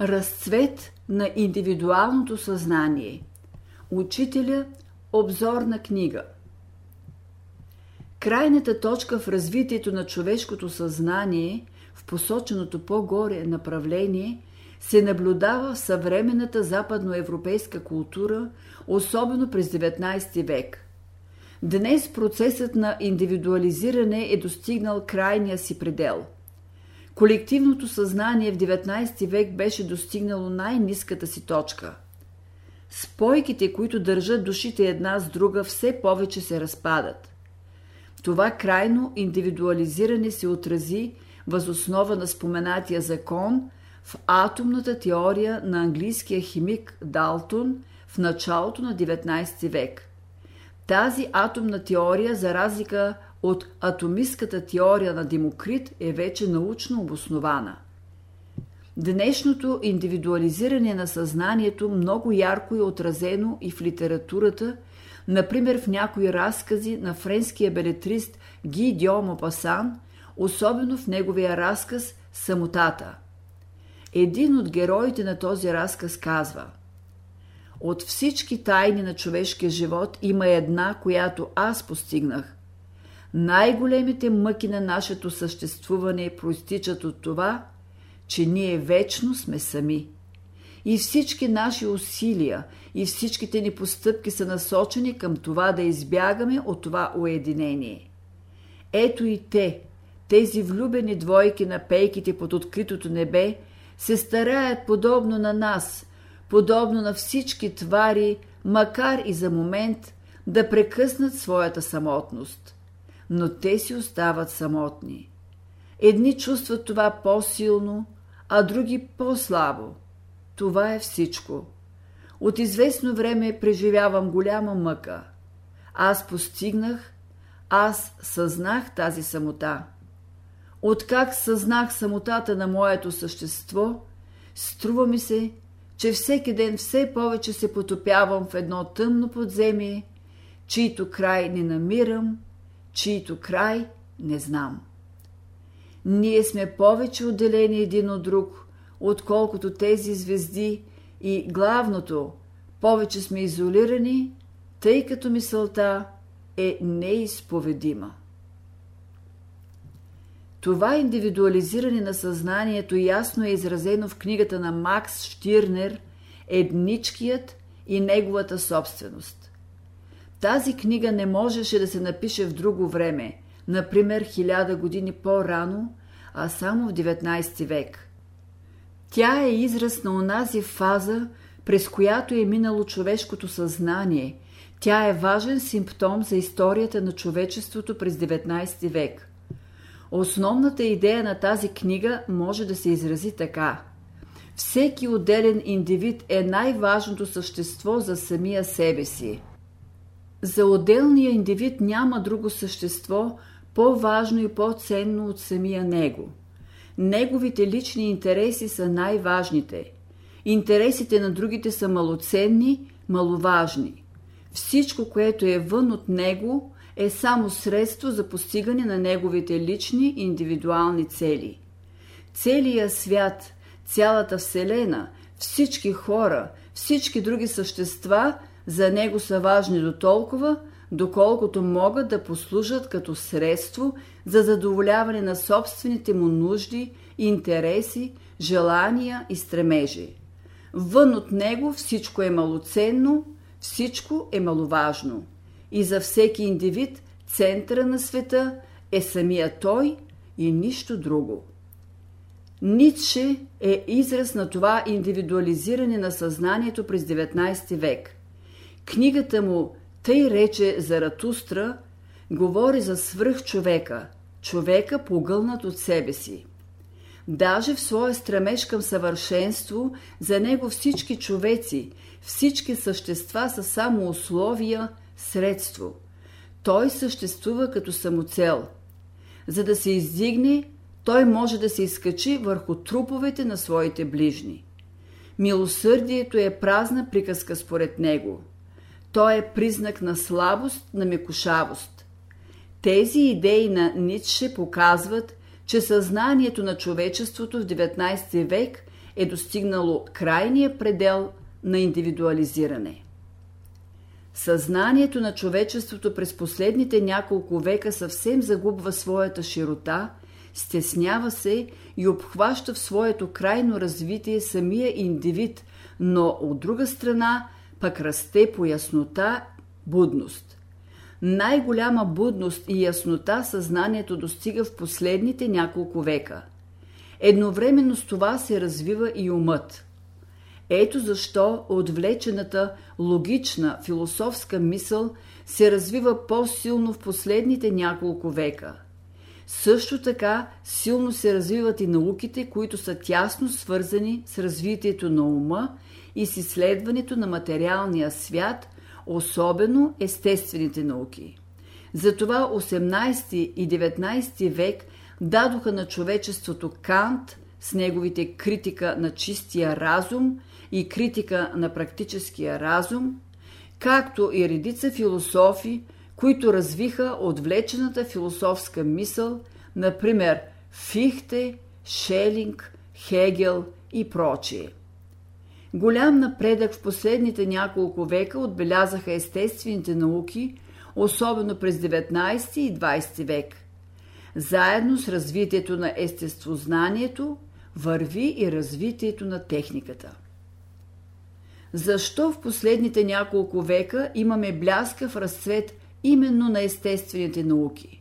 Разцвет на индивидуалното съзнание. Учителя обзорна книга. Крайната точка в развитието на човешкото съзнание в посоченото по-горе направление се наблюдава в съвременната западноевропейска култура, особено през 19 век. Днес процесът на индивидуализиране е достигнал крайния си предел – Колективното съзнание в 19 век беше достигнало най-низката си точка. Спойките, които държат душите една с друга, все повече се разпадат. Това крайно индивидуализиране се отрази възоснова на споменатия закон в атомната теория на английския химик Далтон в началото на 19 век. Тази атомна теория, за разлика от атомистката теория на Демокрит е вече научно обоснована. Днешното индивидуализиране на съзнанието много ярко е отразено и в литературата, например в някои разкази на френския белетрист Ги Дьо Мопасан, особено в неговия разказ «Самотата». Един от героите на този разказ казва От всички тайни на човешкия живот има една, която аз постигнах – най-големите мъки на нашето съществуване проистичат от това, че ние вечно сме сами. И всички наши усилия и всичките ни постъпки са насочени към това да избягаме от това уединение. Ето и те, тези влюбени двойки на пейките под откритото небе, се стараят подобно на нас, подобно на всички твари, макар и за момент, да прекъснат своята самотност но те си остават самотни. Едни чувстват това по-силно, а други по-слабо. Това е всичко. От известно време преживявам голяма мъка. Аз постигнах, аз съзнах тази самота. Откак съзнах самотата на моето същество, струва ми се, че всеки ден все повече се потопявам в едно тъмно подземие, чието край не намирам чието край не знам. Ние сме повече отделени един от друг, отколкото тези звезди и главното, повече сме изолирани, тъй като мисълта е неизповедима. Това индивидуализиране на съзнанието ясно е изразено в книгата на Макс Штирнер «Едничкият и неговата собственост». Тази книга не можеше да се напише в друго време, например хиляда години по-рано, а само в 19 век. Тя е израз на онази фаза, през която е минало човешкото съзнание. Тя е важен симптом за историята на човечеството през 19 век. Основната идея на тази книга може да се изрази така. Всеки отделен индивид е най-важното същество за самия себе си – за отделния индивид няма друго същество по-важно и по-ценно от самия него. Неговите лични интереси са най-важните. Интересите на другите са малоценни, маловажни. Всичко, което е вън от него, е само средство за постигане на неговите лични индивидуални цели. Целият свят, цялата Вселена, всички хора, всички други същества – за него са важни до толкова, доколкото могат да послужат като средство за задоволяване на собствените му нужди, интереси, желания и стремежи. Вън от него всичко е малоценно, всичко е маловажно. И за всеки индивид центъра на света е самия той и нищо друго. Ницше е израз на това индивидуализиране на съзнанието през 19 век – Книгата му «Тъй рече Заратустра» говори за свръхчовека, човека погълнат от себе си. Даже в своя стремеж към съвършенство, за него всички човеци, всички същества са само условия, средство. Той съществува като самоцел. За да се издигне, той може да се изкачи върху труповете на своите ближни. Милосърдието е празна приказка според него – той е признак на слабост, на мекушавост. Тези идеи на Ницше показват, че съзнанието на човечеството в 19 век е достигнало крайния предел на индивидуализиране. Съзнанието на човечеството през последните няколко века съвсем загубва своята широта, стеснява се и обхваща в своето крайно развитие самия индивид, но от друга страна пък расте по яснота, будност. Най-голяма будност и яснота съзнанието достига в последните няколко века. Едновременно с това се развива и умът. Ето защо отвлечената логична философска мисъл се развива по-силно в последните няколко века. Също така силно се развиват и науките, които са тясно свързани с развитието на ума и с изследването на материалния свят, особено естествените науки. Затова 18 и 19 век дадоха на човечеството Кант с неговите критика на чистия разум и критика на практическия разум, както и редица философи, които развиха отвлечената философска мисъл, например Фихте, Шелинг, Хегел и прочие. Голям напредък в последните няколко века отбелязаха естествените науки, особено през 19 и 20 век. Заедно с развитието на естествознанието върви и развитието на техниката. Защо в последните няколко века имаме бляскав разцвет именно на естествените науки?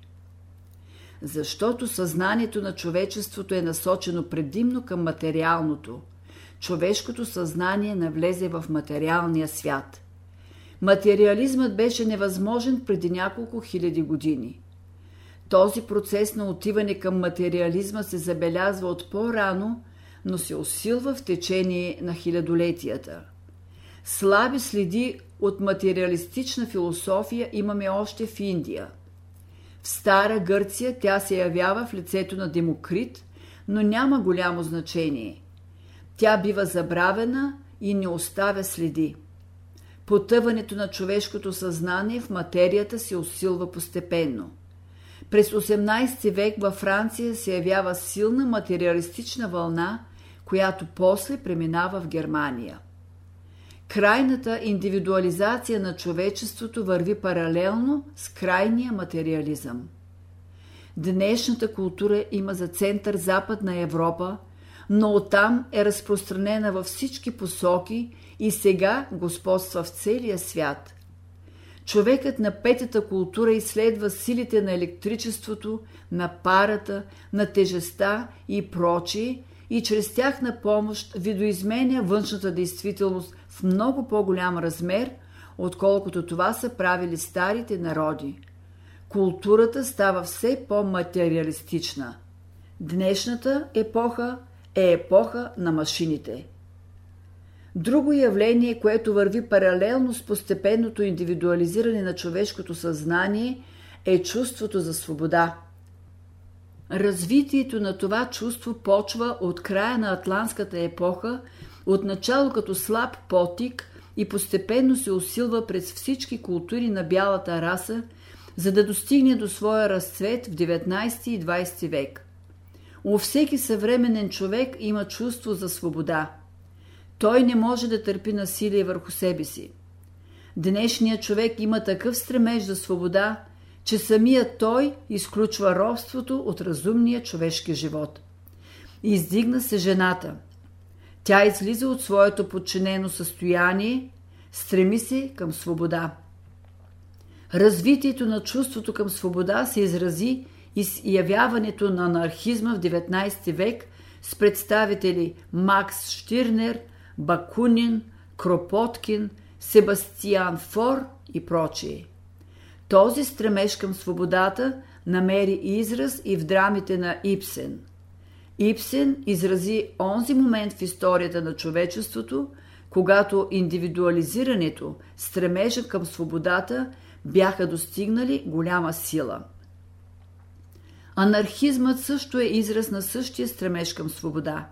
Защото съзнанието на човечеството е насочено предимно към материалното. Човешкото съзнание навлезе в материалния свят. Материализмът беше невъзможен преди няколко хиляди години. Този процес на отиване към материализма се забелязва от по-рано, но се усилва в течение на хилядолетията – Слаби следи от материалистична философия имаме още в Индия. В Стара Гърция тя се явява в лицето на Демокрит, но няма голямо значение. Тя бива забравена и не оставя следи. Потъването на човешкото съзнание в материята се усилва постепенно. През 18 век във Франция се явява силна материалистична вълна, която после преминава в Германия. Крайната индивидуализация на човечеството върви паралелно с крайния материализъм. Днешната култура има за център Западна Европа, но оттам е разпространена във всички посоки и сега господства в целия свят. Човекът на петата култура изследва силите на електричеството, на парата, на тежеста и прочие и чрез тяхна помощ видоизменя външната действителност в много по-голям размер, отколкото това са правили старите народи. Културата става все по-материалистична. Днешната епоха е епоха на машините. Друго явление, което върви паралелно с постепенното индивидуализиране на човешкото съзнание, е чувството за свобода. Развитието на това чувство почва от края на Атлантската епоха отначало като слаб потик и постепенно се усилва през всички култури на бялата раса, за да достигне до своя разцвет в 19 и 20 век. У всеки съвременен човек има чувство за свобода. Той не може да търпи насилие върху себе си. Днешният човек има такъв стремеж за свобода, че самият той изключва робството от разумния човешки живот. Издигна се жената – тя излиза от своето подчинено състояние, стреми се към свобода. Развитието на чувството към свобода се изрази и с явяването на анархизма в 19 век с представители Макс Штирнер, Бакунин, Кропоткин, Себастиан Фор и прочие. Този стремеж към свободата намери израз и в драмите на Ипсен – Ипсен изрази онзи момент в историята на човечеството, когато индивидуализирането, стремежа към свободата бяха достигнали голяма сила. Анархизмът също е израз на същия стремеж към свобода.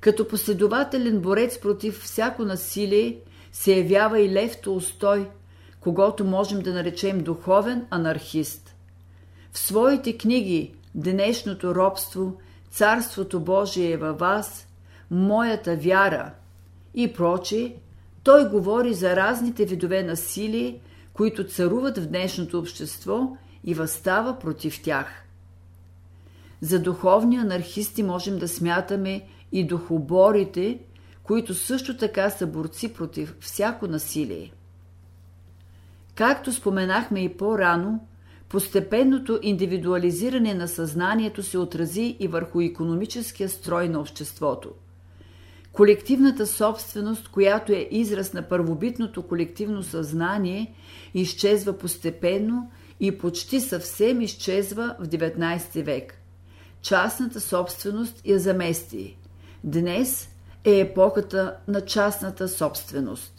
Като последователен борец против всяко насилие се явява и Лев Толстой, когато можем да наречем духовен анархист. В своите книги «Днешното робство» Царството Божие е във вас, моята вяра и прочи, той говори за разните видове насилие, които царуват в днешното общество и възстава против тях. За духовни анархисти можем да смятаме и духоборите, които също така са борци против всяко насилие. Както споменахме и по-рано, постепенното индивидуализиране на съзнанието се отрази и върху економическия строй на обществото. Колективната собственост, която е израз на първобитното колективно съзнание, изчезва постепенно и почти съвсем изчезва в 19 век. Частната собственост я замести. Днес е епохата на частната собственост.